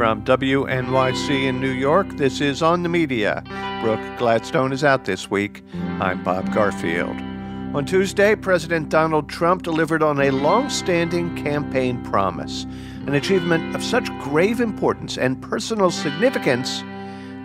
From WNYC in New York, this is On the Media. Brooke Gladstone is out this week. I'm Bob Garfield. On Tuesday, President Donald Trump delivered on a long standing campaign promise, an achievement of such grave importance and personal significance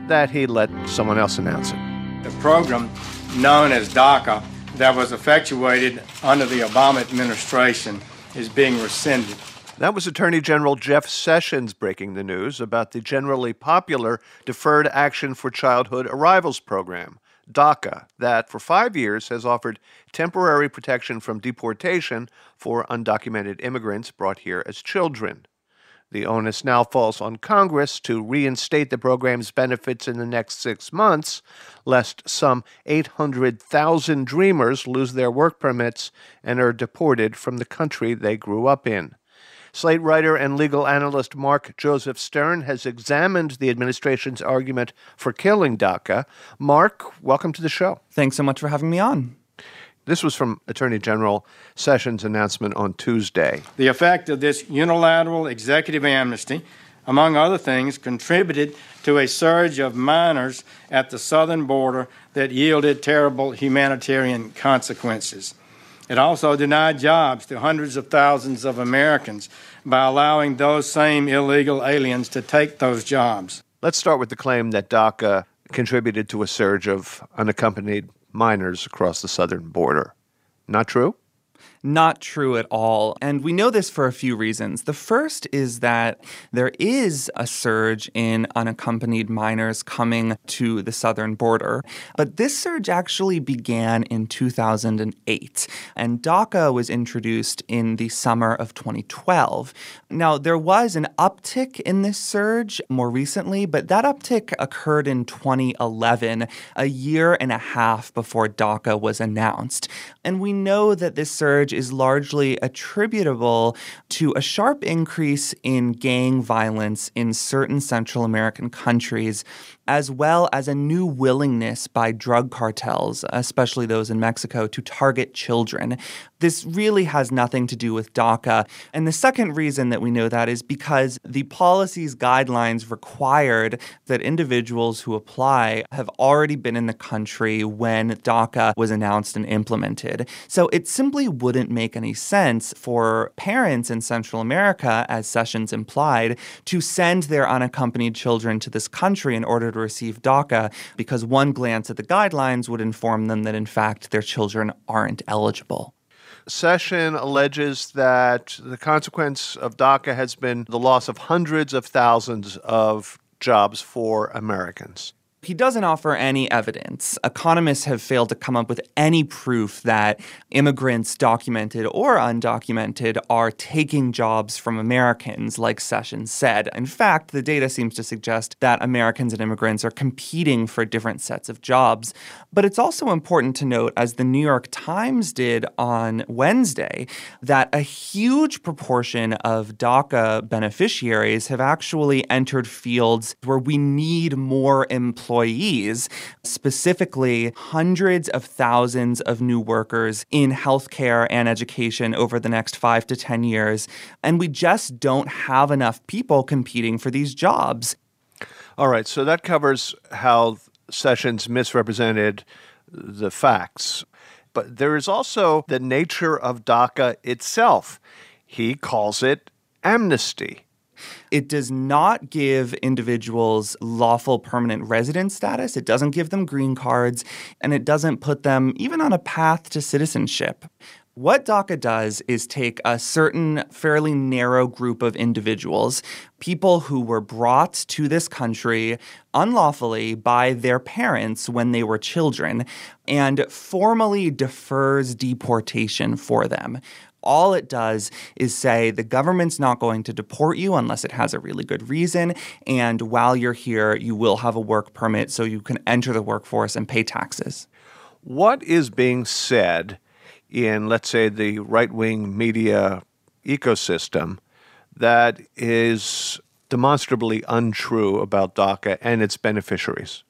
that he let someone else announce it. The program known as DACA that was effectuated under the Obama administration is being rescinded. That was Attorney General Jeff Sessions breaking the news about the generally popular Deferred Action for Childhood Arrivals program, DACA, that for five years has offered temporary protection from deportation for undocumented immigrants brought here as children. The onus now falls on Congress to reinstate the program's benefits in the next six months, lest some 800,000 Dreamers lose their work permits and are deported from the country they grew up in. Slate writer and legal analyst Mark Joseph Stern has examined the administration's argument for killing DACA. Mark, welcome to the show. Thanks so much for having me on. This was from Attorney General Sessions' announcement on Tuesday. The effect of this unilateral executive amnesty, among other things, contributed to a surge of minors at the southern border that yielded terrible humanitarian consequences. It also denied jobs to hundreds of thousands of Americans by allowing those same illegal aliens to take those jobs. Let's start with the claim that DACA contributed to a surge of unaccompanied minors across the southern border. Not true? Not true at all. And we know this for a few reasons. The first is that there is a surge in unaccompanied minors coming to the southern border. But this surge actually began in 2008, and DACA was introduced in the summer of 2012. Now, there was an uptick in this surge more recently, but that uptick occurred in 2011, a year and a half before DACA was announced. And we know that this surge is largely attributable to a sharp increase in gang violence in certain Central American countries as well as a new willingness by drug cartels, especially those in Mexico, to target children. This really has nothing to do with DACA. And the second reason that we know that is because the policy's guidelines required that individuals who apply have already been in the country when DACA was announced and implemented. So it simply wouldn't make any sense for parents in Central America, as Sessions implied, to send their unaccompanied children to this country in order receive DACA because one glance at the guidelines would inform them that, in fact, their children aren't eligible. Session alleges that the consequence of DACA has been the loss of hundreds of thousands of jobs for Americans. He doesn't offer any evidence. Economists have failed to come up with any proof that immigrants, documented or undocumented, are taking jobs from Americans, like Sessions said. In fact, the data seems to suggest that Americans and immigrants are competing for different sets of jobs. But it's also important to note, as the New York Times did on Wednesday, that a huge proportion of DACA beneficiaries have actually entered fields where we need more employees employees, specifically hundreds of thousands of new workers in healthcare and education over the next five to 10 years. And we just don't have enough people competing for these jobs. All right, so that covers how Sessions misrepresented the facts. But there is also the nature of DACA itself. He calls it amnesty. It does not give individuals lawful permanent resident status. It doesn't give them green cards, and it doesn't put them even on a path to citizenship. What DACA does is take a certain fairly narrow group of individuals, people who were brought to this country unlawfully by their parents when they were children, and formally defers deportation for them all it does is say the government's not going to deport you unless it has a really good reason. And while you're here, you will have a work permit so you can enter the workforce and pay taxes. What is being said in, let's say, the right wing media ecosystem that is demonstrably untrue about DACA and its beneficiaries?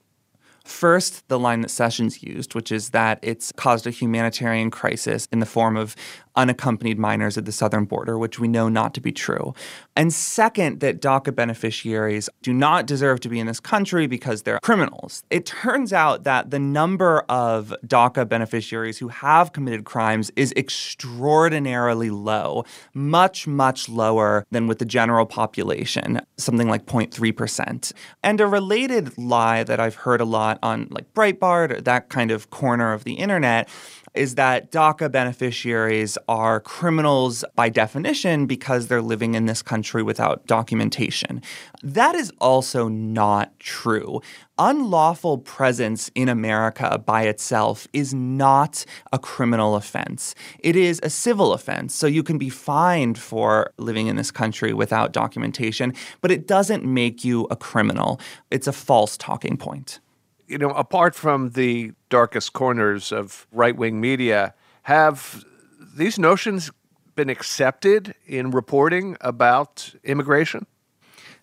First, the line that Sessions used, which is that it's caused a humanitarian crisis in the form of unaccompanied minors at the southern border, which we know not to be true. And second, that DACA beneficiaries do not deserve to be in this country because they're criminals. It turns out that the number of DACA beneficiaries who have committed crimes is extraordinarily low, much, much lower than with the general population, something like 0.3%. And a related lie that I've heard a lot on like Breitbart or that kind of corner of the internet is that DACA beneficiaries are criminals by definition because they're living in this country without documentation. That is also not true. Unlawful presence in America by itself is not a criminal offense. It is a civil offense, so you can be fined for living in this country without documentation, but it doesn't make you a criminal. It's a false talking point you know, apart from the darkest corners of right wing media, have these notions been accepted in reporting about immigration?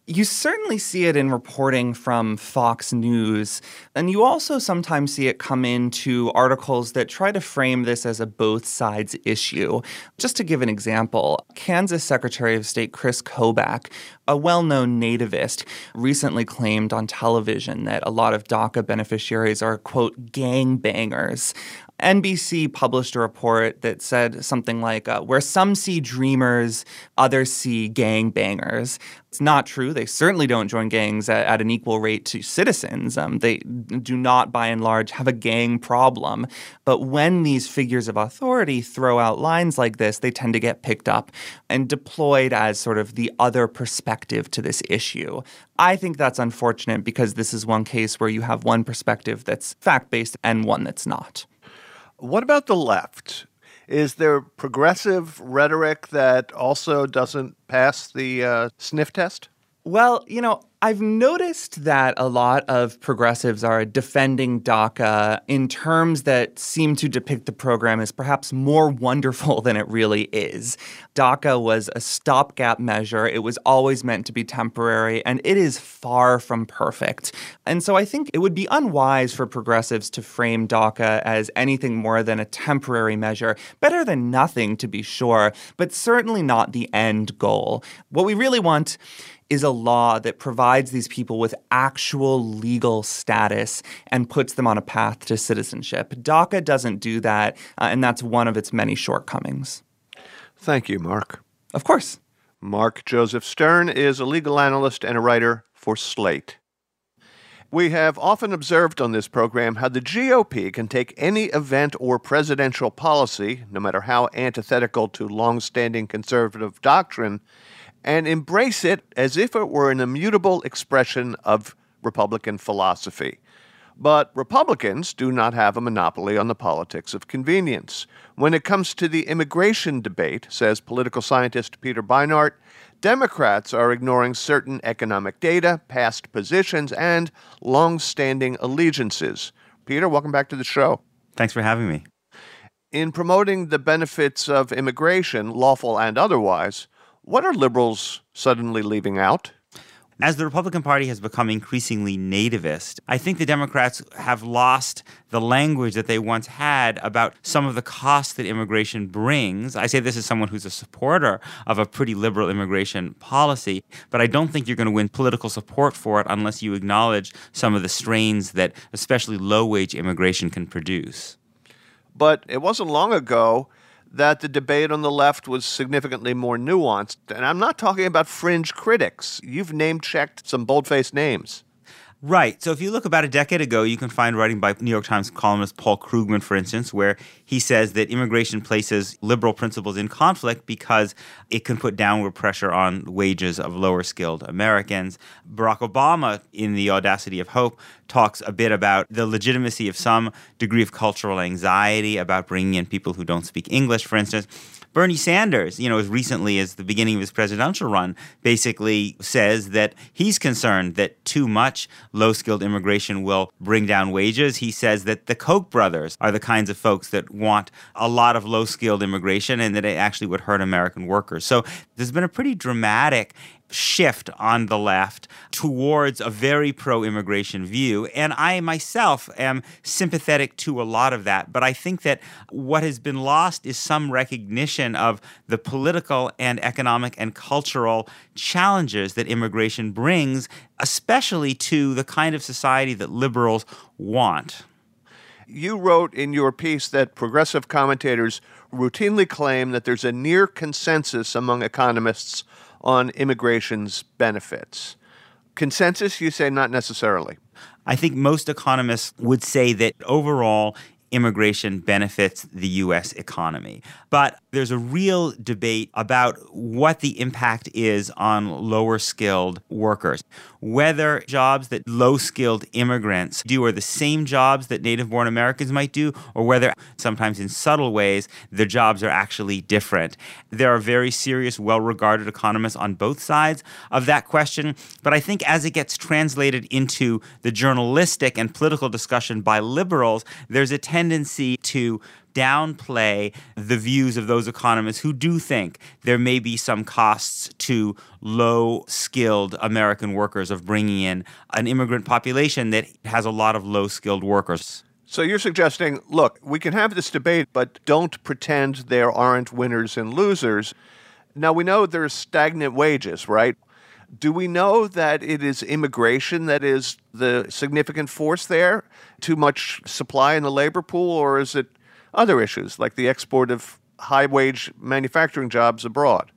You certainly see it in reporting from Fox News, and you also sometimes see it come into articles that try to frame this as a both sides issue. Just to give an example, Kansas Secretary of State Chris Kobach, a well known nativist, recently claimed on television that a lot of DACA beneficiaries are, quote, gang bangers. NBC published a report that said something like, uh, where some see dreamers, others see gang bangers. It's not true. They certainly don't join gangs at, at an equal rate to citizens. Um, they do not, by and large, have a gang problem. But when these figures of authority throw out lines like this, they tend to get picked up and deployed as sort of the other perspective to this issue. I think that's unfortunate because this is one case where you have one perspective that's fact based and one that's not. What about the left? Is there progressive rhetoric that also doesn't pass the uh, sniff test? Well, you know, I've noticed that a lot of progressives are defending DACA in terms that seem to depict the program as perhaps more wonderful than it really is. DACA was a stopgap measure, it was always meant to be temporary, and it is far from perfect. And so I think it would be unwise for progressives to frame DACA as anything more than a temporary measure. Better than nothing, to be sure, but certainly not the end goal. What we really want is a law that provides these people with actual legal status and puts them on a path to citizenship. DACA doesn't do that, uh, and that's one of its many shortcomings. Thank you, Mark. Of course. Mark Joseph Stern is a legal analyst and a writer for Slate. We have often observed on this program how the GOP can take any event or presidential policy, no matter how antithetical to long-standing conservative doctrine, and embrace it as if it were an immutable expression of Republican philosophy. But Republicans do not have a monopoly on the politics of convenience. When it comes to the immigration debate, says political scientist Peter Beinart, Democrats are ignoring certain economic data, past positions, and long standing allegiances. Peter, welcome back to the show. Thanks for having me. In promoting the benefits of immigration, lawful and otherwise, what are liberals suddenly leaving out? As the Republican Party has become increasingly nativist, I think the Democrats have lost the language that they once had about some of the costs that immigration brings. I say this as someone who's a supporter of a pretty liberal immigration policy, but I don't think you're going to win political support for it unless you acknowledge some of the strains that especially low wage immigration can produce. But it wasn't long ago that the debate on the left was significantly more nuanced. And I'm not talking about fringe critics. You've name checked some bold faced names. Right. So if you look about a decade ago, you can find writing by New York Times columnist Paul Krugman, for instance, where he says that immigration places liberal principles in conflict because it can put downward pressure on wages of lower skilled Americans. Barack Obama, in The Audacity of Hope, talks a bit about the legitimacy of some degree of cultural anxiety about bringing in people who don't speak English, for instance. Bernie Sanders, you know, as recently as the beginning of his presidential run, basically says that he's concerned that too much low skilled immigration will bring down wages. He says that the Koch brothers are the kinds of folks that want a lot of low skilled immigration and that it actually would hurt American workers. So there's been a pretty dramatic shift on the left towards a very pro immigration view. And I myself am sympathetic to a lot of that. But I think that what has been lost is some recognition of the political and economic and cultural challenges that immigration brings, especially to the kind of society that liberals want. You wrote in your piece that progressive commentators routinely claim that there's a near consensus among economists on immigration's benefits. Consensus, you say not necessarily. I think most economists would say that overall immigration benefits the U.S. economy. But there's a real debate about what the impact is on lower skilled workers. Whether jobs that low skilled immigrants do are the same jobs that native born Americans might do, or whether sometimes in subtle ways the jobs are actually different. There are very serious, well regarded economists on both sides of that question. But I think as it gets translated into the journalistic and political discussion by liberals, there's a tendency to downplay the views of those economists who do think there may be some costs to low skilled American workers of bringing in an immigrant population that has a lot of low skilled workers. So you're suggesting, look, we can have this debate, but don't pretend there aren't winners and losers. Now, we know there's stagnant wages, right? Do we know that it is immigration that is the significant force there? Too much supply in the labor pool, or is it other issues like the export of high wage manufacturing jobs abroad.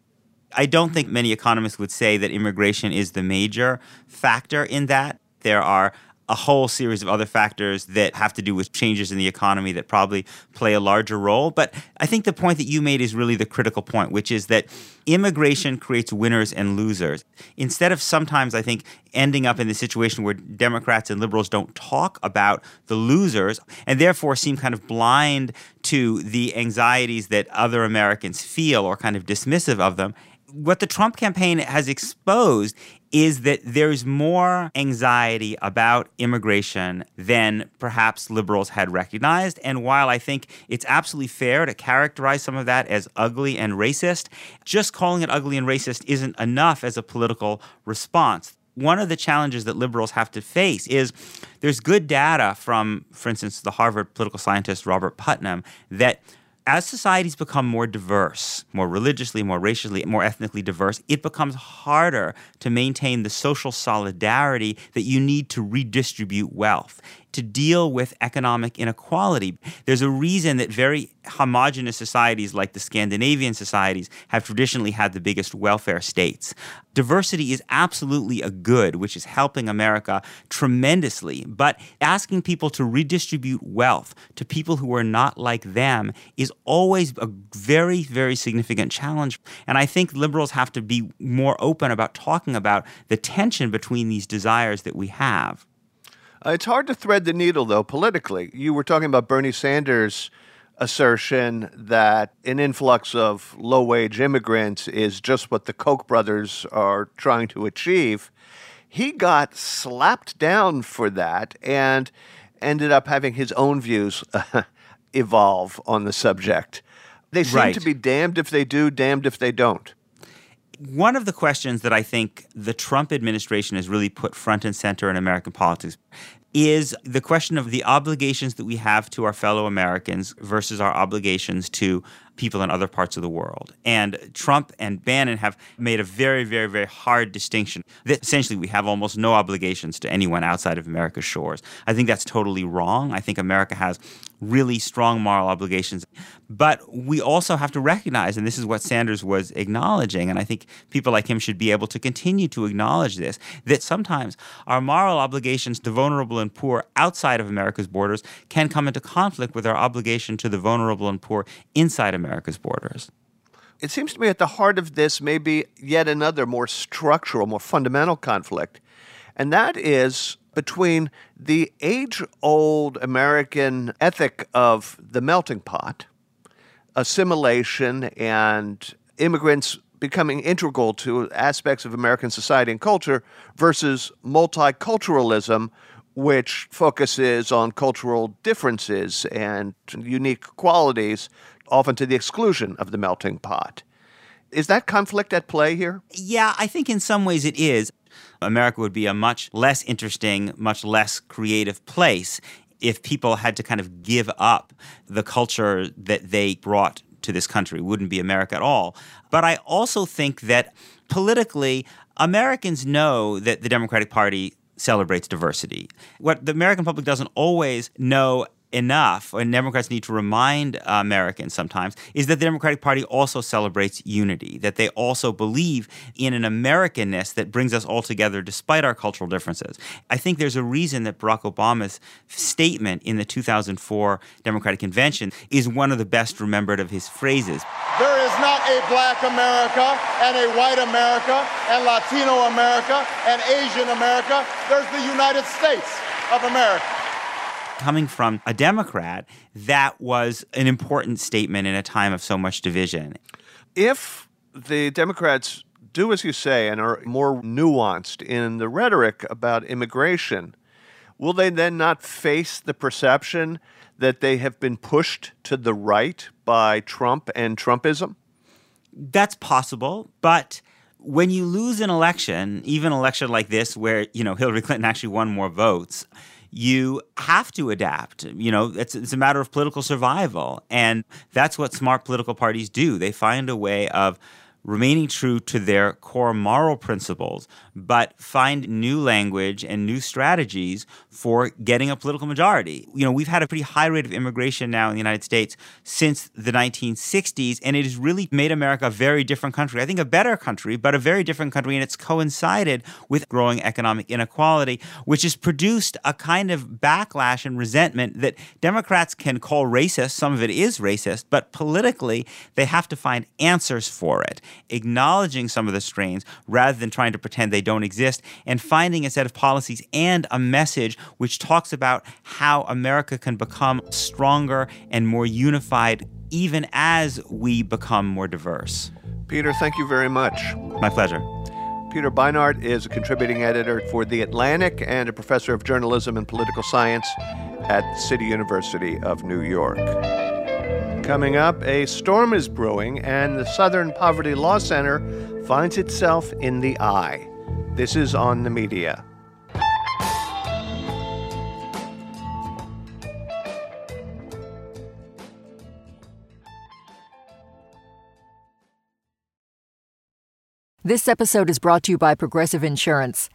I don't think many economists would say that immigration is the major factor in that. There are a whole series of other factors that have to do with changes in the economy that probably play a larger role. But I think the point that you made is really the critical point, which is that immigration creates winners and losers. Instead of sometimes, I think, ending up in the situation where Democrats and liberals don't talk about the losers and therefore seem kind of blind to the anxieties that other Americans feel or kind of dismissive of them what the Trump campaign has exposed is that there's more anxiety about immigration than perhaps liberals had recognized. And while I think it's absolutely fair to characterize some of that as ugly and racist, just calling it ugly and racist isn't enough as a political response one of the challenges that liberals have to face is there's good data from, for instance, the Harvard political scientist Robert Putnam that as societies become more diverse, more religiously, more racially, more ethnically diverse, it becomes harder to maintain the social solidarity that you need to redistribute wealth to deal with economic inequality. There's a reason that very homogenous societies like the Scandinavian societies have traditionally had the biggest welfare states. Diversity is absolutely a good, which is helping America tremendously. But asking people to redistribute wealth to people who are not like them is always a very, very significant challenge. And I think liberals have to be more open about talking about the tension between these desires that we have. Uh, it's hard to thread the needle, though, politically. You were talking about Bernie Sanders' assertion that an influx of low wage immigrants is just what the Koch brothers are trying to achieve. He got slapped down for that and ended up having his own views evolve on the subject. They seem right. to be damned if they do, damned if they don't. One of the questions that I think the Trump administration has really put front and center in American politics is the question of the obligations that we have to our fellow Americans versus our obligations to people in other parts of the world. And Trump and Bannon have made a very, very, very hard distinction that essentially we have almost no obligations to anyone outside of America's shores. I think that's totally wrong. I think America has really strong moral obligations. But we also have to recognize, and this is what Sanders was acknowledging, and I think people like him should be able to continue to acknowledge this, that sometimes our moral obligations to vulnerable and poor outside of America's borders can come into conflict with our obligation to the vulnerable and poor inside America's borders. It seems to me at the heart of this may be yet another more structural, more fundamental conflict, and that is between the age old American ethic of the melting pot, assimilation, and immigrants becoming integral to aspects of American society and culture versus multiculturalism, which focuses on cultural differences and unique qualities often to the exclusion of the melting pot. Is that conflict at play here? Yeah, I think in some ways it is. America would be a much less interesting, much less creative place if people had to kind of give up the culture that they brought to this country. It wouldn't be America at all. But I also think that politically, Americans know that the Democratic Party celebrates diversity. What the American public doesn't always know enough, and Democrats need to remind uh, Americans sometimes, is that the Democratic Party also celebrates unity, that they also believe in an Americanness that brings us all together despite our cultural differences. I think there's a reason that Barack Obama's statement in the 2004 Democratic Convention is one of the best remembered of his phrases. There is not a black America and a white America and Latino America and Asian America. There's the United States of America coming from a Democrat, that was an important statement in a time of so much division. If the Democrats do as you say and are more nuanced in the rhetoric about immigration, will they then not face the perception that they have been pushed to the right by Trump and Trumpism? That's possible, but when you lose an election, even an election like this where, you know, Hillary Clinton actually won more votes, you have to adapt. You know, it's, it's a matter of political survival. And that's what smart political parties do. They find a way of remaining true to their core moral principles, but find new language and new strategies for getting a political majority. You know, we've had a pretty high rate of immigration now in the United States since the 1960s, and it has really made America a very different country. I think a better country, but a very different country, and it's coincided with growing economic inequality, which has produced a kind of backlash and resentment that Democrats can call racist. Some of it is racist, but politically, they have to find answers for it acknowledging some of the strains rather than trying to pretend they don't exist, and finding a set of policies and a message which talks about how America can become stronger and more unified even as we become more diverse. Peter, thank you very much. My pleasure. Peter Beinart is a contributing editor for The Atlantic and a professor of journalism and political science at City University of New York. Coming up, a storm is brewing, and the Southern Poverty Law Center finds itself in the eye. This is on the media. This episode is brought to you by Progressive Insurance.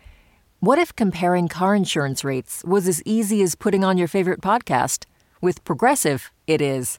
What if comparing car insurance rates was as easy as putting on your favorite podcast? With Progressive, it is.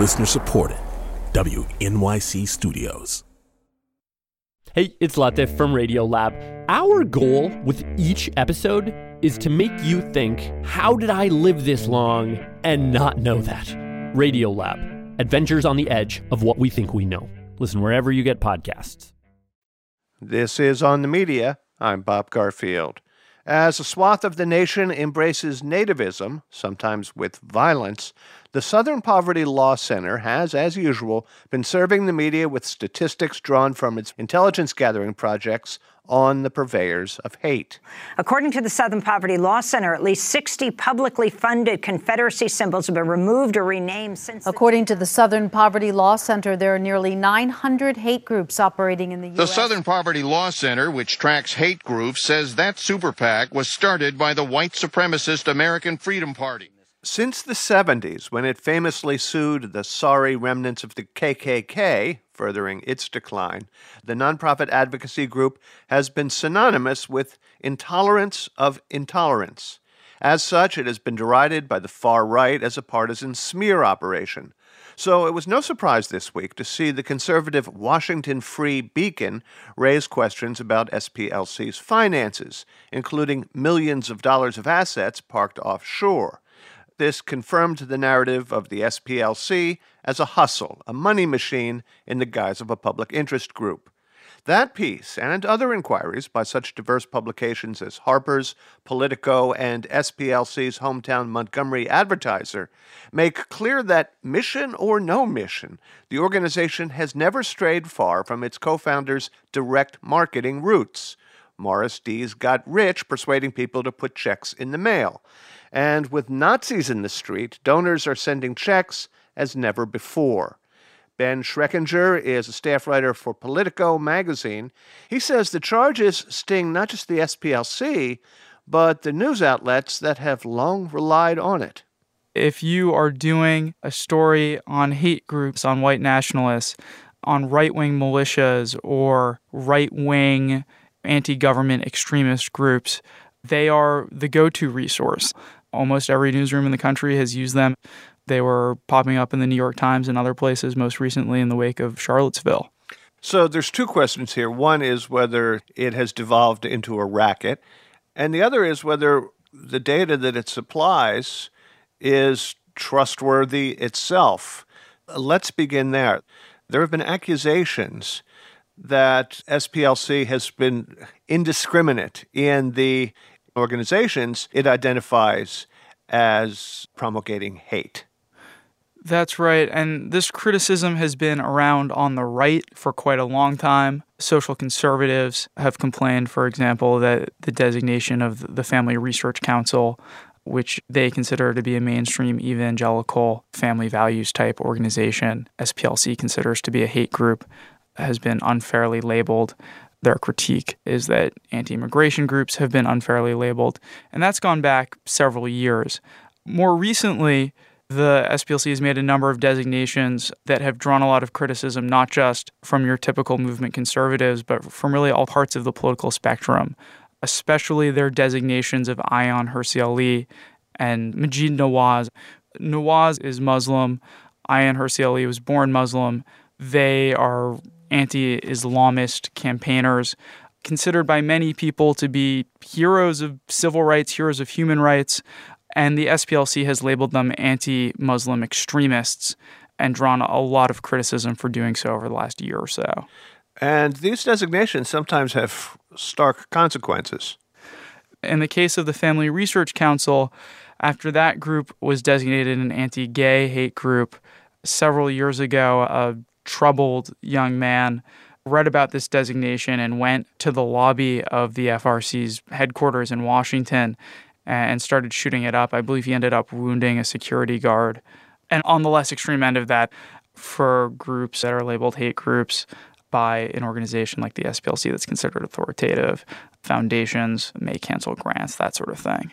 Listener supported. WNYC Studios. Hey, it's Latif from Radiolab. Our goal with each episode is to make you think, how did I live this long and not know that? Radiolab, adventures on the edge of what we think we know. Listen wherever you get podcasts. This is On the Media. I'm Bob Garfield. As a swath of the nation embraces nativism, sometimes with violence, the Southern Poverty Law Center has, as usual, been serving the media with statistics drawn from its intelligence gathering projects on the purveyors of hate. According to the Southern Poverty Law Center, at least 60 publicly funded Confederacy symbols have been removed or renamed since. According to the Southern Poverty Law Center, there are nearly 900 hate groups operating in the U.S. The Southern Poverty Law Center, which tracks hate groups, says that super PAC was started by the white supremacist American Freedom Party. Since the 70s, when it famously sued the sorry remnants of the KKK, furthering its decline, the nonprofit advocacy group has been synonymous with intolerance of intolerance. As such, it has been derided by the far right as a partisan smear operation. So it was no surprise this week to see the conservative Washington Free Beacon raise questions about SPLC's finances, including millions of dollars of assets parked offshore. This confirmed the narrative of the SPLC as a hustle, a money machine in the guise of a public interest group. That piece and other inquiries by such diverse publications as Harper's, Politico, and SPLC's hometown Montgomery Advertiser make clear that, mission or no mission, the organization has never strayed far from its co founder's direct marketing roots. Morris Dees got rich persuading people to put checks in the mail. And with Nazis in the street, donors are sending checks as never before. Ben Schreckinger is a staff writer for Politico magazine. He says the charges sting not just the SPLC, but the news outlets that have long relied on it. If you are doing a story on hate groups, on white nationalists, on right wing militias, or right wing anti government extremist groups, they are the go to resource. Almost every newsroom in the country has used them. They were popping up in the New York Times and other places, most recently in the wake of Charlottesville. So there's two questions here. One is whether it has devolved into a racket, and the other is whether the data that it supplies is trustworthy itself. Let's begin there. There have been accusations that SPLC has been indiscriminate in the organizations it identifies as promulgating hate. That's right. And this criticism has been around on the right for quite a long time. Social conservatives have complained, for example, that the designation of the Family Research Council, which they consider to be a mainstream evangelical family values type organization, SPLC considers to be a hate group, has been unfairly labeled. Their critique is that anti immigration groups have been unfairly labeled. And that's gone back several years. More recently, the SPLC has made a number of designations that have drawn a lot of criticism, not just from your typical movement conservatives, but from really all parts of the political spectrum, especially their designations of Ayaan Hirsi Ali and Maajid Nawaz. Nawaz is Muslim. Ayaan Hirsi Ali was born Muslim. They are anti Islamist campaigners, considered by many people to be heroes of civil rights, heroes of human rights and the SPLC has labeled them anti Muslim extremists and drawn a lot of criticism for doing so over the last year or so. And these designations sometimes have stark consequences. In the case of the Family Research Council, after that group was designated an anti gay hate group, several years ago, a troubled young man read about this designation and went to the lobby of the FRC's headquarters in Washington and started shooting it up. I believe he ended up wounding a security guard. And on the less extreme end of that, for groups that are labeled hate groups by an organization like the SPLC that's considered authoritative, foundations may cancel grants, that sort of thing.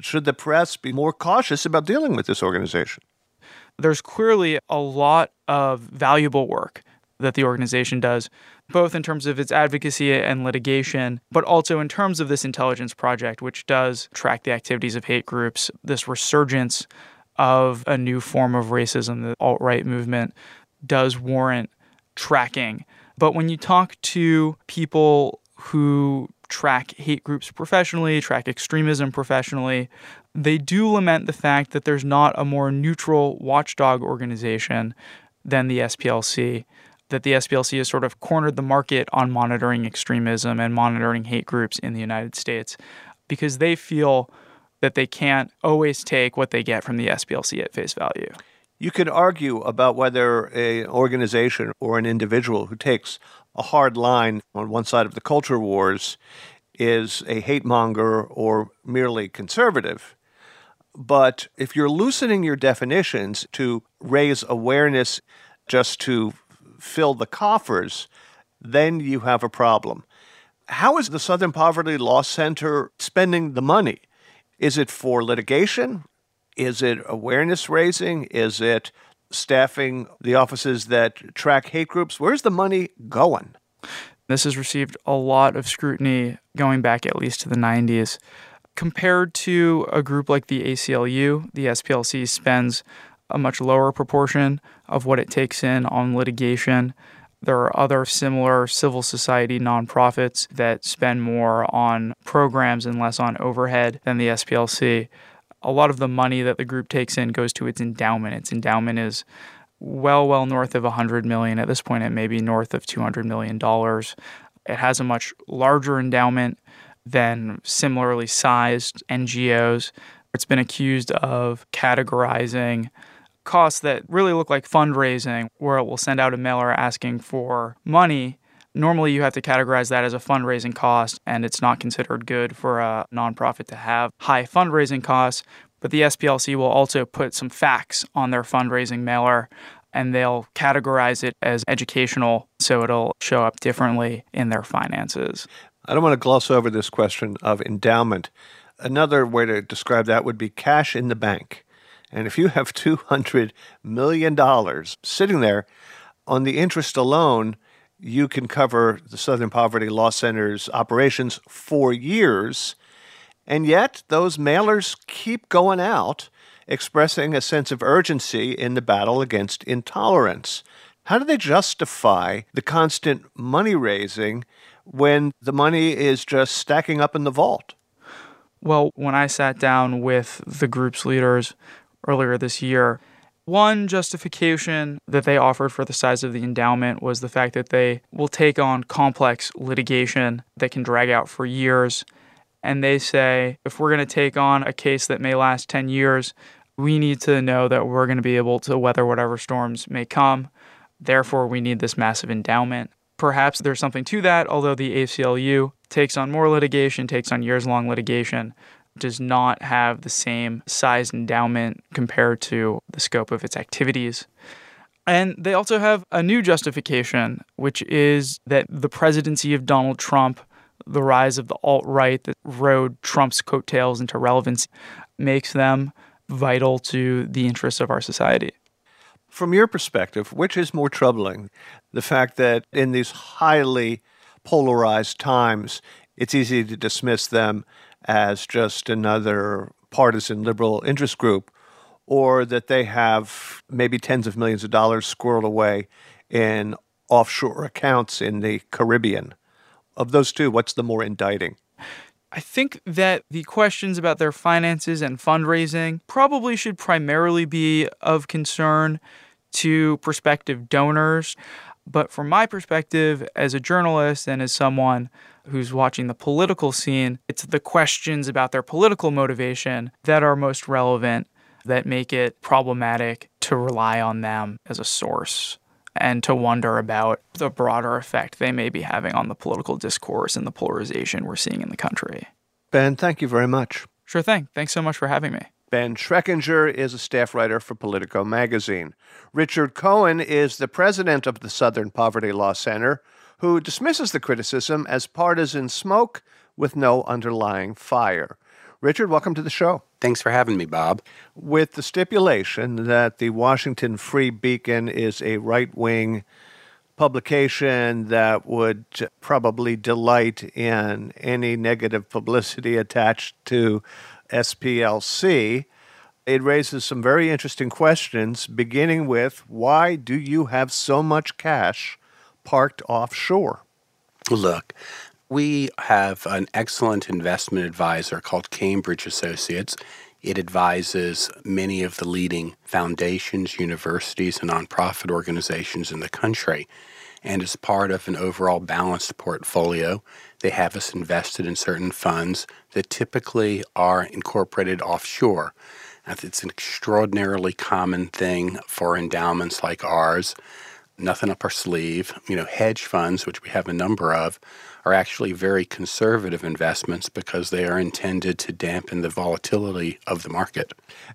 Should the press be more cautious about dealing with this organization? There's clearly a lot of valuable work that the organization does both in terms of its advocacy and litigation, but also in terms of this intelligence project, which does track the activities of hate groups, this resurgence of a new form of racism, the alt right movement does warrant tracking. But when you talk to people who track hate groups professionally, track extremism professionally, they do lament the fact that there's not a more neutral watchdog organization than the SPLC that the SPLC has sort of cornered the market on monitoring extremism and monitoring hate groups in the United States because they feel that they can't always take what they get from the SPLC at face value. You could argue about whether an organization or an individual who takes a hard line on one side of the culture wars is a hate monger or merely conservative. But if you're loosening your definitions to raise awareness just to fill the coffers, then you have a problem. How is the Southern Poverty Law Center spending the money? Is it for litigation? Is it awareness raising? Is it staffing the offices that track hate groups? Where's the money going? This has received a lot of scrutiny going back at least to the 90s. Compared to a group like the ACLU, the SPLC spends a much lower proportion of what it takes in on litigation. There are other similar civil society nonprofits that spend more on programs and less on overhead than the SPLC. A lot of the money that the group takes in goes to its endowment. Its endowment is well, well north of 100 million. At this point, it may be north of 200 million dollars. It has a much larger endowment than similarly sized NGOs. It's been accused of categorizing costs that really look like fundraising, where it will send out a mailer asking for money. Normally, you have to categorize that as a fundraising cost, and it's not considered good for a nonprofit to have high fundraising costs. But the SPLC will also put some facts on their fundraising mailer and they'll categorize it as educational so it'll show up differently in their finances. I don't want to gloss over this question of endowment. Another way to describe that would be cash in the bank. And if you have $200 million sitting there on the interest alone, you can cover the Southern Poverty Law Center's operations for years. And yet, those mailers keep going out expressing a sense of urgency in the battle against intolerance. How do they justify the constant money raising when the money is just stacking up in the vault? Well, when I sat down with the group's leaders earlier this year, one justification that they offered for the size of the endowment was the fact that they will take on complex litigation that can drag out for years. And they say if we're going to take on a case that may last 10 years, we need to know that we're going to be able to weather whatever storms may come. Therefore, we need this massive endowment. Perhaps there's something to that, although the ACLU takes on more litigation, takes on years long litigation, does not have the same size endowment compared to the scope of its activities. And they also have a new justification, which is that the presidency of Donald Trump, the rise of the alt right that rode Trump's coattails into relevance, makes them vital to the interests of our society. From your perspective, which is more troubling? The fact that in these highly polarized times, it's easy to dismiss them as just another partisan liberal interest group, or that they have maybe tens of millions of dollars squirreled away in offshore accounts in the Caribbean. Of those two, what's the more indicting? I think that the questions about their finances and fundraising probably should primarily be of concern to prospective donors. But from my perspective, as a journalist and as someone who's watching the political scene, it's the questions about their political motivation that are most relevant, that make it problematic to rely on them as a source and to wonder about the broader effect they may be having on the political discourse and the polarization we're seeing in the country. Ben, thank you very much. Sure thing. Thanks so much for having me. Ben Schreckinger is a staff writer for Politico magazine. Richard Cohen is the president of the Southern Poverty Law Center, who dismisses the criticism as partisan smoke with no underlying fire. Richard, welcome to the show. Thanks for having me, Bob. With the stipulation that the Washington Free Beacon is a right wing publication that would probably delight in any negative publicity attached to SPLC, it raises some very interesting questions, beginning with why do you have so much cash parked offshore? Look, we have an excellent investment advisor called Cambridge Associates. It advises many of the leading foundations, universities, and nonprofit organizations in the country. And as part of an overall balanced portfolio, they have us invested in certain funds that typically are incorporated offshore. It's an extraordinarily common thing for endowments like ours nothing up our sleeve. You know, hedge funds, which we have a number of, are actually very conservative investments because they are intended to dampen the volatility of the market.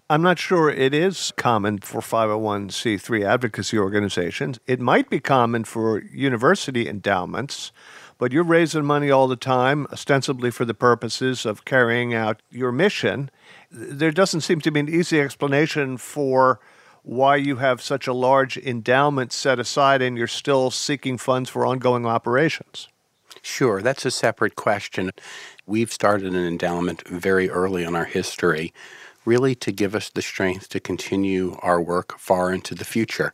I'm not sure it is common for 501c3 advocacy organizations. It might be common for university endowments, but you're raising money all the time, ostensibly for the purposes of carrying out your mission. There doesn't seem to be an easy explanation for why you have such a large endowment set aside and you're still seeking funds for ongoing operations. Sure, that's a separate question. We've started an endowment very early in our history, really to give us the strength to continue our work far into the future.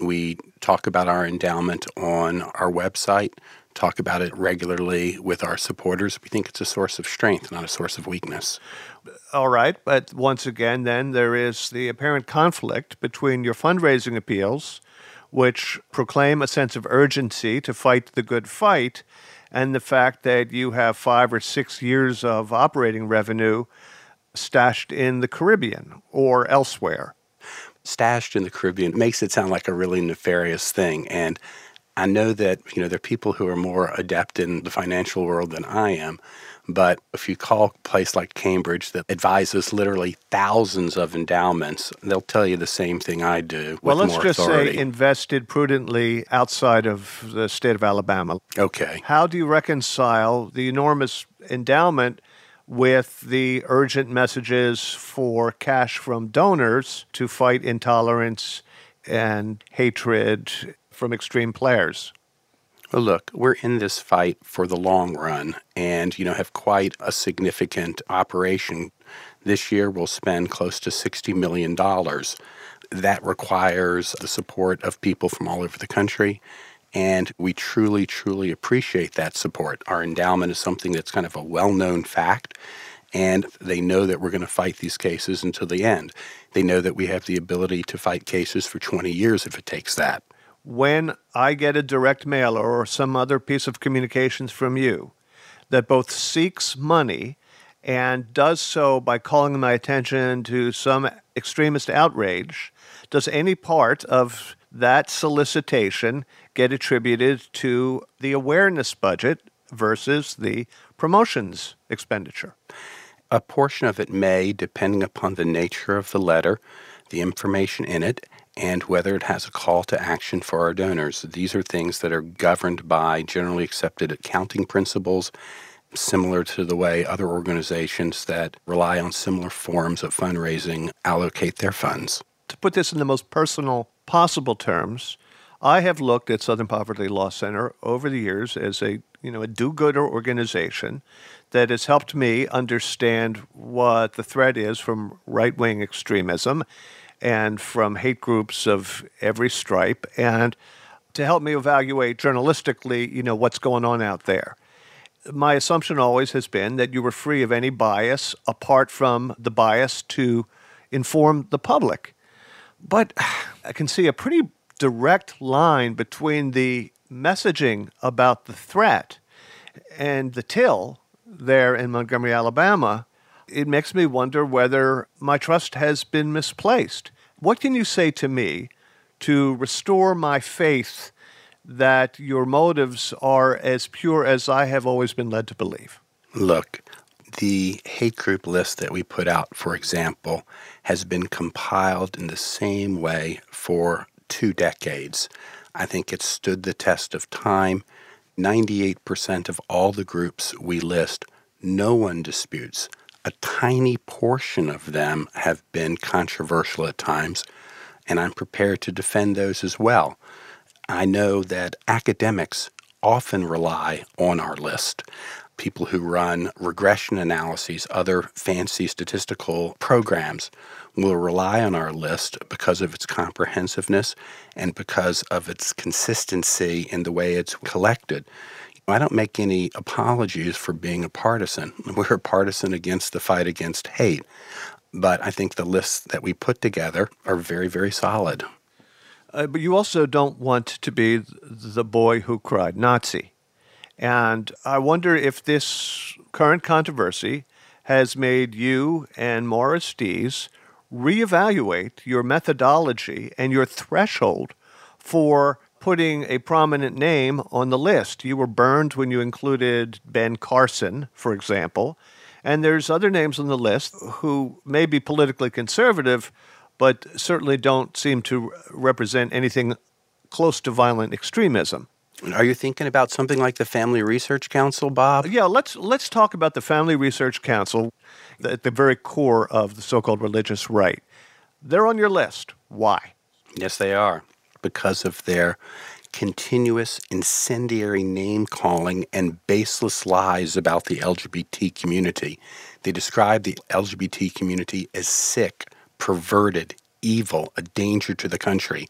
We talk about our endowment on our website. talk about it regularly with our supporters. We think it's a source of strength, not a source of weakness. All right, but once again, then there is the apparent conflict between your fundraising appeals, which proclaim a sense of urgency to fight the good fight, and the fact that you have five or six years of operating revenue stashed in the Caribbean or elsewhere. Stashed in the Caribbean makes it sound like a really nefarious thing. And I know that, you know, there are people who are more adept in the financial world than I am. But if you call a place like Cambridge that advises literally thousands of endowments, they'll tell you the same thing I do. Well, let's just authority. say invested prudently outside of the state of Alabama. Okay. How do you reconcile the enormous endowment with the urgent messages for cash from donors to fight intolerance and hatred from extreme players? Well, look, we're in this fight for the long run and, you know, have quite a significant operation. This year we'll spend close to $60 million. That requires the support of people from all over the country. And we truly, truly appreciate that support. Our endowment is something that's kind of a well known fact. And they know that we're going to fight these cases until the end. They know that we have the ability to fight cases for 20 years if it takes that when I get a direct mailer or some other piece of communications from you that both seeks money and does so by calling my attention to some extremist outrage, does any part of that solicitation get attributed to the awareness budget versus the promotions expenditure? A portion of it may, depending upon the nature of the letter, the information in it, and whether it has a call to action for our donors. These are things that are governed by generally accepted accounting principles, similar to the way other organizations that rely on similar forms of fundraising allocate their funds. To put this in the most personal possible terms, I have looked at Southern Poverty Law Center over the years as a you know a do-gooder organization that has helped me understand what the threat is from right-wing extremism and from hate groups of every stripe and to help me evaluate journalistically, you know, what's going on out there. My assumption always has been that you were free of any bias apart from the bias to inform the public. But I can see a pretty direct line between the messaging about the threat and the till there in Montgomery, Alabama, it makes me wonder whether my trust has been misplaced. What can you say to me to restore my faith that your motives are as pure as I have always been led to believe? Look, the hate group list that we put out, for example, has been compiled in the same way for two decades. I think it stood the test of time. 98% of all the groups we list, no one disputes a tiny portion of them have been controversial at times, and I'm prepared to defend those as well. I know that academics often rely on our list. People who run regression analyses, other fancy statistical programs, will rely on our list because of its comprehensiveness and because of its consistency in the way it's collected. I don't make any apologies for being a partisan. We're a partisan against the fight against hate. But I think the lists that we put together are very, very solid. Uh, but you also don't want to be the boy who cried Nazi. And I wonder if this current controversy has made you and Morris Dees reevaluate your methodology and your threshold for putting a prominent name on the list. You were burned when you included Ben Carson, for example. And there's other names on the list who may be politically conservative, but certainly don't seem to represent anything close to violent extremism. Are you thinking about something like the Family Research Council, Bob? Yeah, let's let's talk about the Family Research Council at the very core of the so-called religious right. They're on your list. Why? Yes, they are because of their continuous incendiary name calling and baseless lies about the LGBT community. They describe the LGBT community as sick, perverted, evil, a danger to the country.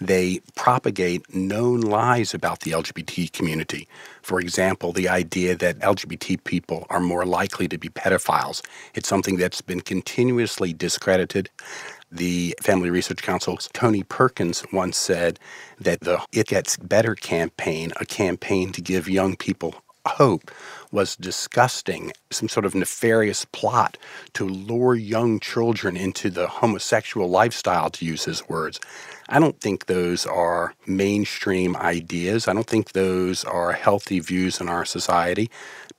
they propagate known lies about the LGBT community. For example, the idea that LGBT people are more likely to be pedophiles. It's something that's been continuously discredited. The Family Research Council's Tony Perkins once said that the It Gets Better campaign, a campaign to give young people hope, was disgusting, some sort of nefarious plot to lure young children into the homosexual lifestyle, to use his words. I don't think those are mainstream ideas. I don't think those are healthy views in our society.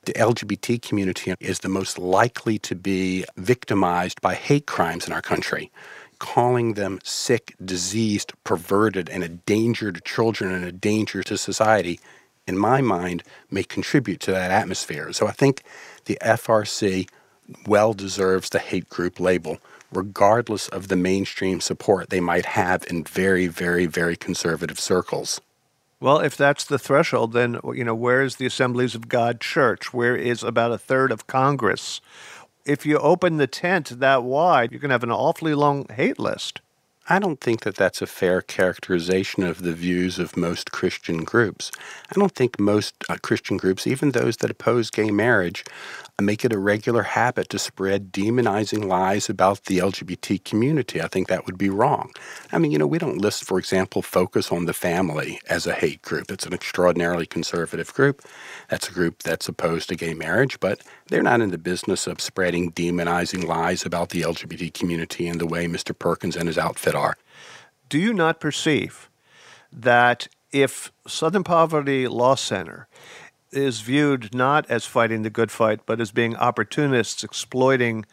The LGBT community is the most likely to be victimized by hate crimes in our country calling them sick, diseased, perverted, and a danger to children and a danger to society, in my mind, may contribute to that atmosphere. So I think the FRC well deserves the hate group label, regardless of the mainstream support they might have in very, very, very conservative circles. Well, if that's the threshold, then you know where is the Assemblies of God Church? Where is about a third of Congress? If you open the tent that wide, you're going to have an awfully long hate list. I don't think that that's a fair characterization of the views of most Christian groups. I don't think most uh, Christian groups, even those that oppose gay marriage, make it a regular habit to spread demonizing lies about the LGBT community. I think that would be wrong. I mean, you know, we don't list, for example, Focus on the Family as a hate group. It's an extraordinarily conservative group. That's a group that's opposed to gay marriage, but they're not in the business of spreading demonizing lies about the LGBT community in the way Mr. Perkins and his outfit are. Do you not perceive that if Southern Poverty Law Center is viewed not as fighting the good fight, but as being opportunists exploiting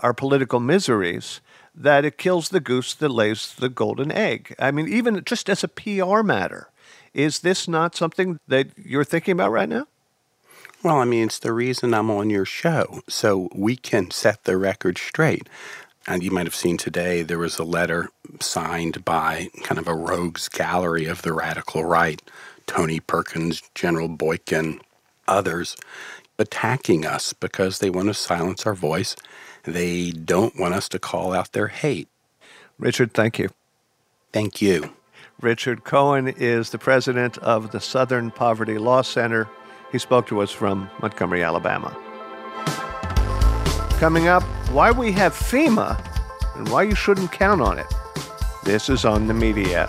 our political miseries, that it kills the goose that lays the golden egg. I mean, even just as a PR matter, is this not something that you're thinking about right now? Well, I mean, it's the reason I'm on your show, so we can set the record straight. And you might have seen today there was a letter signed by kind of a rogues gallery of the radical right Tony Perkins, General Boykin, others attacking us because they want to silence our voice. They don't want us to call out their hate. Richard, thank you. Thank you. Richard Cohen is the president of the Southern Poverty Law Center. He spoke to us from Montgomery, Alabama. Coming up, why we have FEMA and why you shouldn't count on it. This is on the media.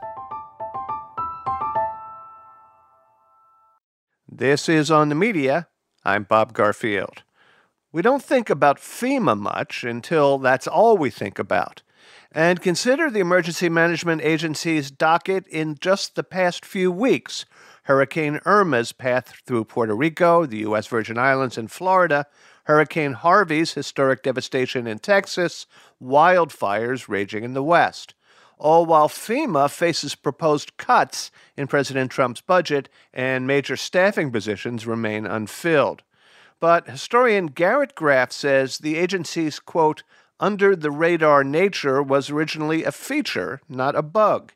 This is On the Media. I'm Bob Garfield. We don't think about FEMA much until that's all we think about. And consider the Emergency Management Agency's docket in just the past few weeks. Hurricane Irma's path through Puerto Rico, the U.S. Virgin Islands, and Florida, Hurricane Harvey's historic devastation in Texas, wildfires raging in the West all while FEMA faces proposed cuts in President Trump's budget and major staffing positions remain unfilled. But historian Garrett Graff says the agency's, quote, under the radar nature was originally a feature, not a bug.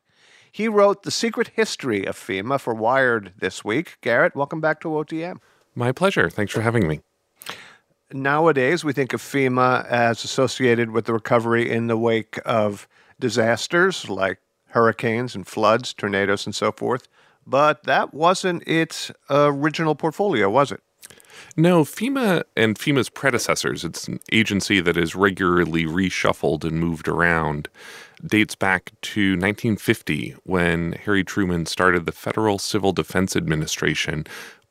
He wrote The Secret History of FEMA for Wired this week. Garrett, welcome back to OTM. My pleasure. Thanks for having me. Nowadays, we think of FEMA as associated with the recovery in the wake of disasters like hurricanes and floods, tornadoes, and so forth. But that wasn't its original portfolio, was it? No, FEMA and FEMA's predecessors, it's an agency that is regularly reshuffled and moved around, dates back to 1950 when Harry Truman started the Federal Civil Defense Administration.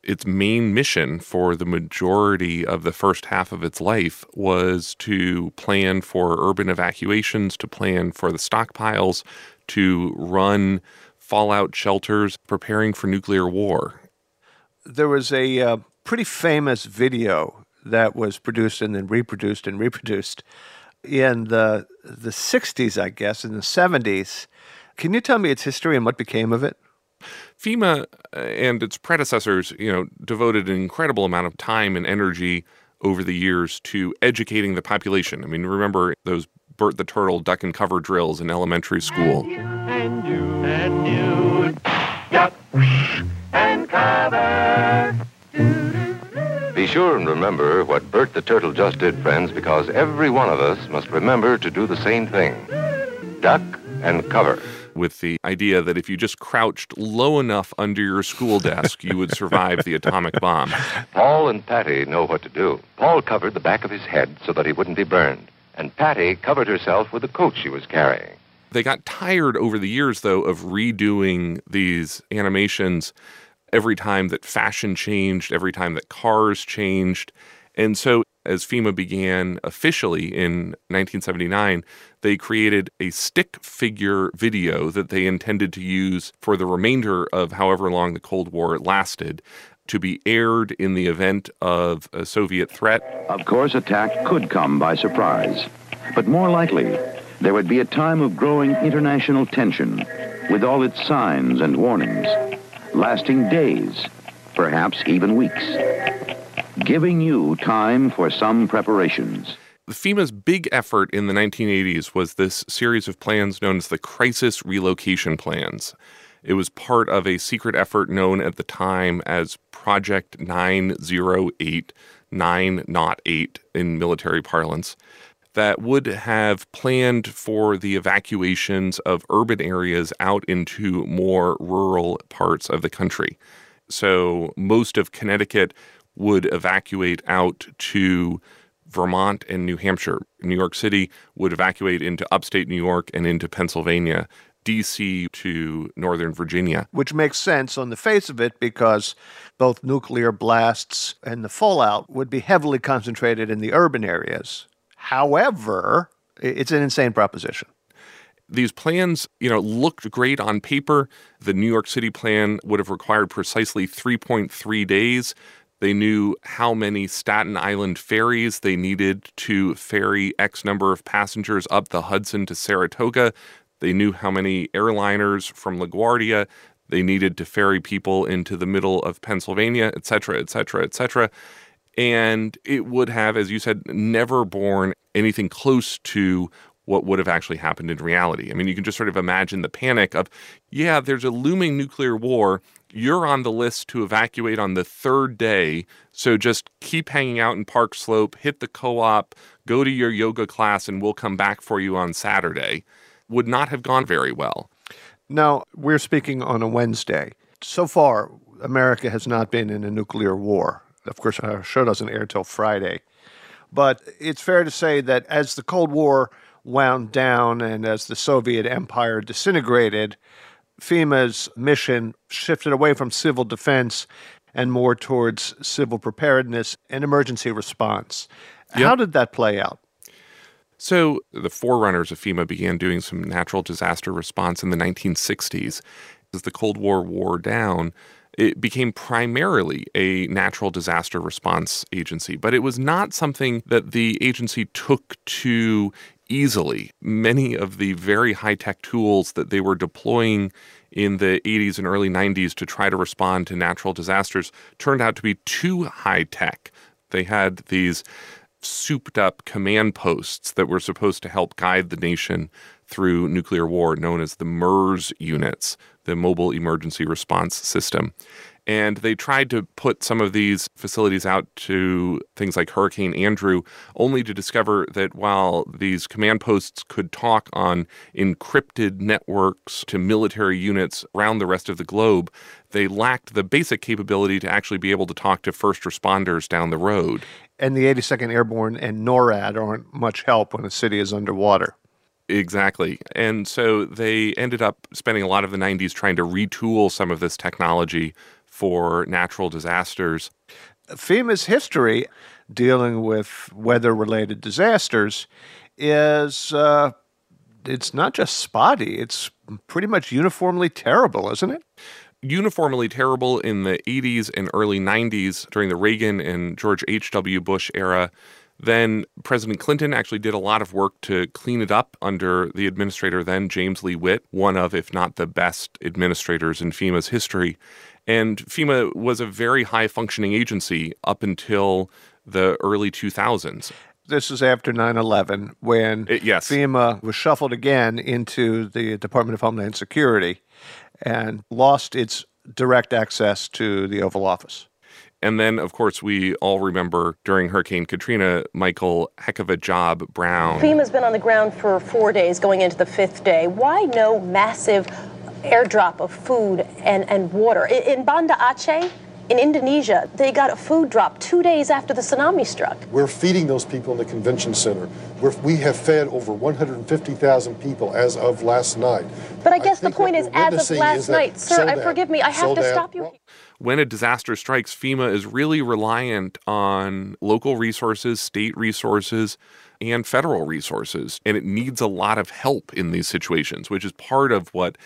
Its main mission for the majority of the first half of its life was to plan for urban evacuations, to plan for the stockpiles, to run fallout shelters, preparing for nuclear war. There was a uh, pretty famous video that was produced and then reproduced and reproduced in the the 60s, I guess, in the 70s. Can you tell me its history and what became of it? FEMA uh, and its predecessors, you know, devoted an incredible amount of time and energy over the years to educating the population. I mean, remember those Bert the Turtle duck and cover drills in elementary school. And you, and you, duck and cover. Be sure and remember what Bert the Turtle just did, friends, because every one of us must remember to do the same thing. Duck and cover with the idea that if you just crouched low enough under your school desk, you would survive the atomic bomb. Paul and Patty know what to do. Paul covered the back of his head so that he wouldn't be burned, and Patty covered herself with the coat she was carrying. They got tired over the years, though, of redoing these animations every time that fashion changed, every time that cars changed. And so as FEMA began officially in 1979, they created a stick figure video that they intended to use for the remainder of however long the Cold War lasted to be aired in the event of a Soviet threat. Of course, attack could come by surprise, but more likely, there would be a time of growing international tension with all its signs and warnings, lasting days, perhaps even weeks giving you time for some preparations. FEMA's big effort in the 1980s was this series of plans known as the Crisis Relocation Plans. It was part of a secret effort known at the time as Project 908, 9 not 8 in military parlance, that would have planned for the evacuations of urban areas out into more rural parts of the country. So most of Connecticut would evacuate out to Vermont and New Hampshire. New York City would evacuate into upstate New York and into Pennsylvania. DC to Northern Virginia. Which makes sense on the face of it because both nuclear blasts and the fallout would be heavily concentrated in the urban areas. However, it's an insane proposition. These plans, you know, looked great on paper. The New York City plan would have required precisely 3.3 days they knew how many Staten Island ferries they needed to ferry X number of passengers up the Hudson to Saratoga. They knew how many airliners from LaGuardia they needed to ferry people into the middle of Pennsylvania, et cetera, et cetera, et cetera. And it would have, as you said, never borne anything close to what would have actually happened in reality. I mean, you can just sort of imagine the panic of, yeah, there's a looming nuclear war you're on the list to evacuate on the third day. So just keep hanging out in Park Slope, hit the co op, go to your yoga class, and we'll come back for you on Saturday. Would not have gone very well. Now, we're speaking on a Wednesday. So far, America has not been in a nuclear war. Of course, our show doesn't air till Friday. But it's fair to say that as the Cold War wound down and as the Soviet empire disintegrated, FEMA's mission shifted away from civil defense and more towards civil preparedness and emergency response. Yep. How did that play out? So, the forerunners of FEMA began doing some natural disaster response in the 1960s. As the Cold War wore down, it became primarily a natural disaster response agency, but it was not something that the agency took to easily. Many of the very high tech tools that they were deploying in the 80s and early 90s to try to respond to natural disasters turned out to be too high tech. They had these souped up command posts that were supposed to help guide the nation through nuclear war, known as the MERS units, the Mobile Emergency Response System. And they tried to put some of these facilities out to things like Hurricane Andrew, only to discover that while these command posts could talk on encrypted networks to military units around the rest of the globe, they lacked the basic capability to actually be able to talk to first responders down the road. And the 82nd Airborne and NORAD aren't much help when a city is underwater. Exactly. And so they ended up spending a lot of the 90s trying to retool some of this technology for natural disasters. FEMA's history dealing with weather related disasters is uh, it's not just spotty, it's pretty much uniformly terrible, isn't it? uniformly terrible in the 80s and early 90s during the Reagan and George H.W. Bush era. Then President Clinton actually did a lot of work to clean it up under the administrator then, James Lee Witt, one of, if not the best administrators in FEMA's history. And FEMA was a very high functioning agency up until the early 2000s. This is after 9 11 when It- yes. FEMA was shuffled again into the Department of Homeland Security and lost its direct access to the Oval Office. And then, of course, we all remember during Hurricane Katrina, Michael Heck of a Job Brown. FEMA's been on the ground for four days, going into the fifth day. Why no massive airdrop of food and, and water? I- In Banda Aceh, in Indonesia, they got a food drop two days after the tsunami struck. We're feeding those people in the convention center. We're, we have fed over 150,000 people as of last night. But I guess the point is, as of last night, sir, I forgive me, I have to stop you. When a disaster strikes, FEMA is really reliant on local resources, state resources, and federal resources. And it needs a lot of help in these situations, which is part of what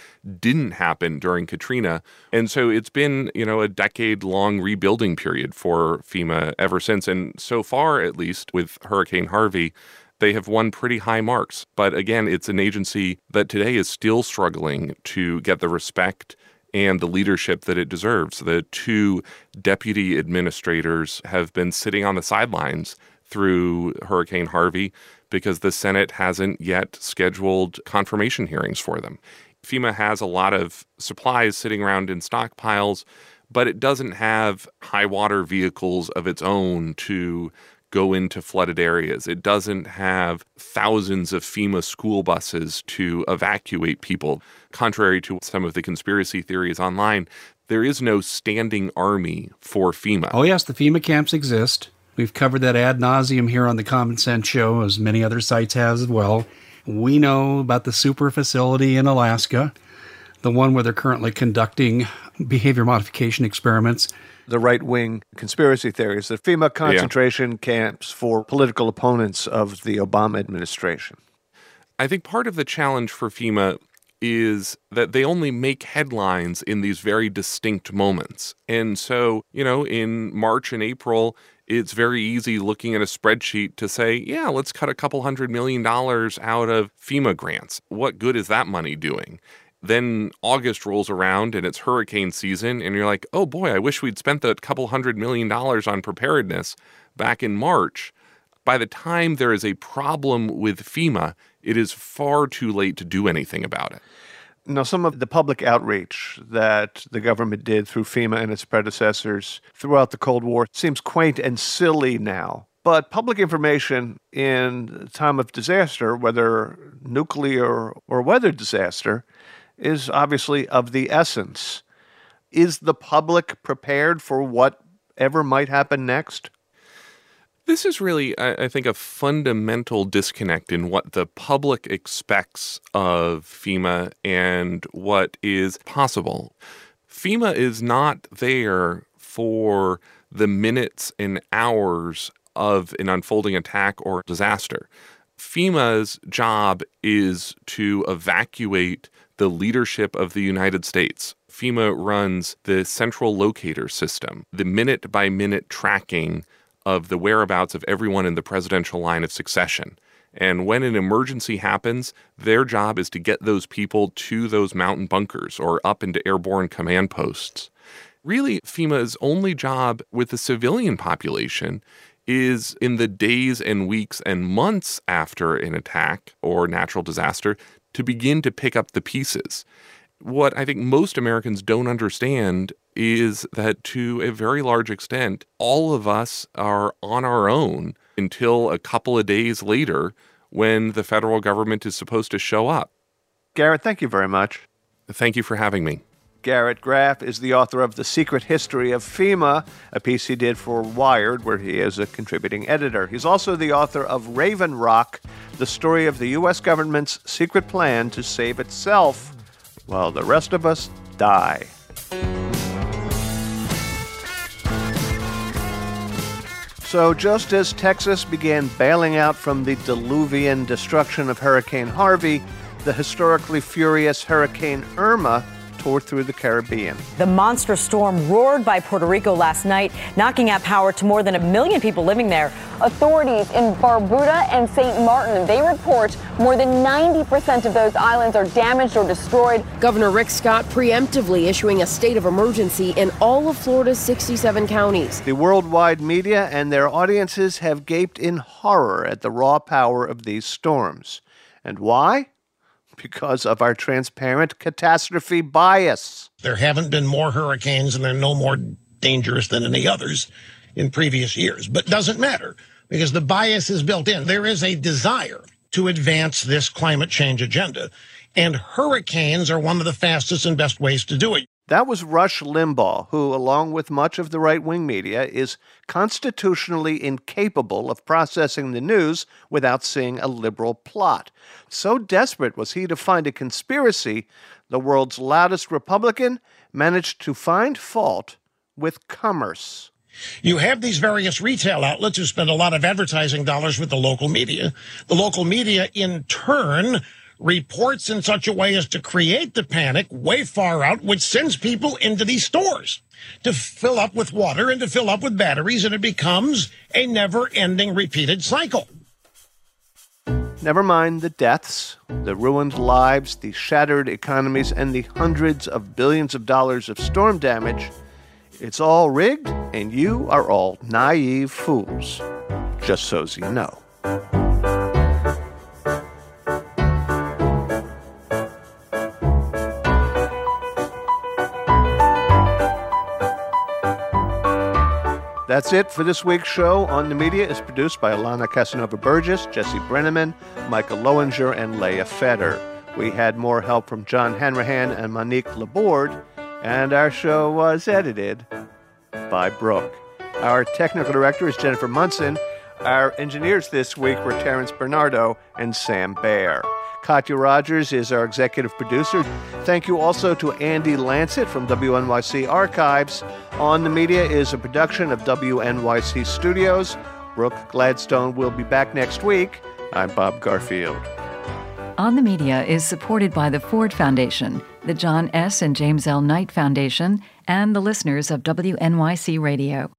didn't happen during Katrina. And so it's been, you know, a decade long rebuilding period for FEMA ever since. And so far, at least with Hurricane Harvey, they have won pretty high marks. But again, it's an agency that today is still struggling to get the respect and the leadership that it deserves. The two deputy administrators have been sitting on the sidelines through Hurricane Harvey because the Senate hasn't yet scheduled confirmation hearings for them. FEMA has a lot of supplies sitting around in stockpiles, but it doesn't have high water vehicles of its own to go into flooded areas. It doesn't have thousands of FEMA school buses to evacuate people. Contrary to some of the conspiracy theories online, there is no standing army for FEMA. Oh, yes, the FEMA camps exist. We've covered that ad nauseum here on the Common Sense Show, as many other sites have as well. We know about the super facility in Alaska, the one where they're currently conducting behavior modification experiments. The right wing conspiracy theories, the FEMA concentration camps for political opponents of the Obama administration. I think part of the challenge for FEMA is that they only make headlines in these very distinct moments. And so, you know, in March and April, it's very easy looking at a spreadsheet to say, yeah, let's cut a couple hundred million dollars out of FEMA grants. What good is that money doing? Then August rolls around and it's hurricane season, and you're like, oh boy, I wish we'd spent that couple hundred million dollars on preparedness back in March. By the time there is a problem with FEMA, it is far too late to do anything about it. Now, some of the public outreach that the government did through FEMA and its predecessors throughout the Cold War seems quaint and silly now. But public information in time of disaster, whether nuclear or weather disaster, is obviously of the essence. Is the public prepared for whatever might happen next? This is really, I I think, a fundamental disconnect in what the public expects of FEMA and what is possible. FEMA is not there for the minutes and hours of an unfolding attack or disaster. FEMA's job is to evacuate the leadership of the United States. FEMA runs the central locator system, the minute by minute tracking of the whereabouts of everyone in the presidential line of succession. And when an emergency happens, their job is to get those people to those mountain bunkers or up into airborne command posts. Really, FEMA's only job with the civilian population is in the days and weeks and months after an attack or natural disaster to begin to pick up the pieces. What I think most Americans don't understand is that to a very large extent, all of us are on our own until a couple of days later when the federal government is supposed to show up. Garrett, thank you very much. Thank you for having me. Garrett Graff is the author of The Secret History of FEMA, a piece he did for Wired, where he is a contributing editor. He's also the author of Raven Rock, the story of the U.S. government's secret plan to save itself while the rest of us die. So, just as Texas began bailing out from the diluvian destruction of Hurricane Harvey, the historically furious Hurricane Irma tore through the Caribbean. The monster storm roared by Puerto Rico last night, knocking out power to more than a million people living there. Authorities in Barbuda and St. Martin, they report more than 90% of those islands are damaged or destroyed. Governor Rick Scott preemptively issuing a state of emergency in all of Florida's 67 counties. The worldwide media and their audiences have gaped in horror at the raw power of these storms. And why? Because of our transparent catastrophe bias. There haven't been more hurricanes and they're no more dangerous than any others in previous years. But doesn't matter because the bias is built in. There is a desire to advance this climate change agenda. And hurricanes are one of the fastest and best ways to do it. That was Rush Limbaugh, who, along with much of the right wing media, is constitutionally incapable of processing the news without seeing a liberal plot. So desperate was he to find a conspiracy, the world's loudest Republican managed to find fault with commerce. You have these various retail outlets who spend a lot of advertising dollars with the local media. The local media, in turn, reports in such a way as to create the panic way far out, which sends people into these stores to fill up with water and to fill up with batteries, and it becomes a never ending repeated cycle. Never mind the deaths, the ruined lives, the shattered economies, and the hundreds of billions of dollars of storm damage. It's all rigged, and you are all naive fools. Just so's you know. That's it for this week's show on the media. is produced by Alana Casanova Burgess, Jesse Brenneman, Micah Loewinger, and Leah Feder. We had more help from John Hanrahan and Monique Laborde, and our show was edited by Brooke. Our technical director is Jennifer Munson. Our engineers this week were Terrence Bernardo and Sam Bair. Katya Rogers is our executive producer. Thank you also to Andy Lanset from WNYC Archives. On the Media is a production of WNYC Studios. Brooke Gladstone will be back next week. I'm Bob Garfield. On the Media is supported by the Ford Foundation, the John S. and James L. Knight Foundation, and the listeners of WNYC Radio.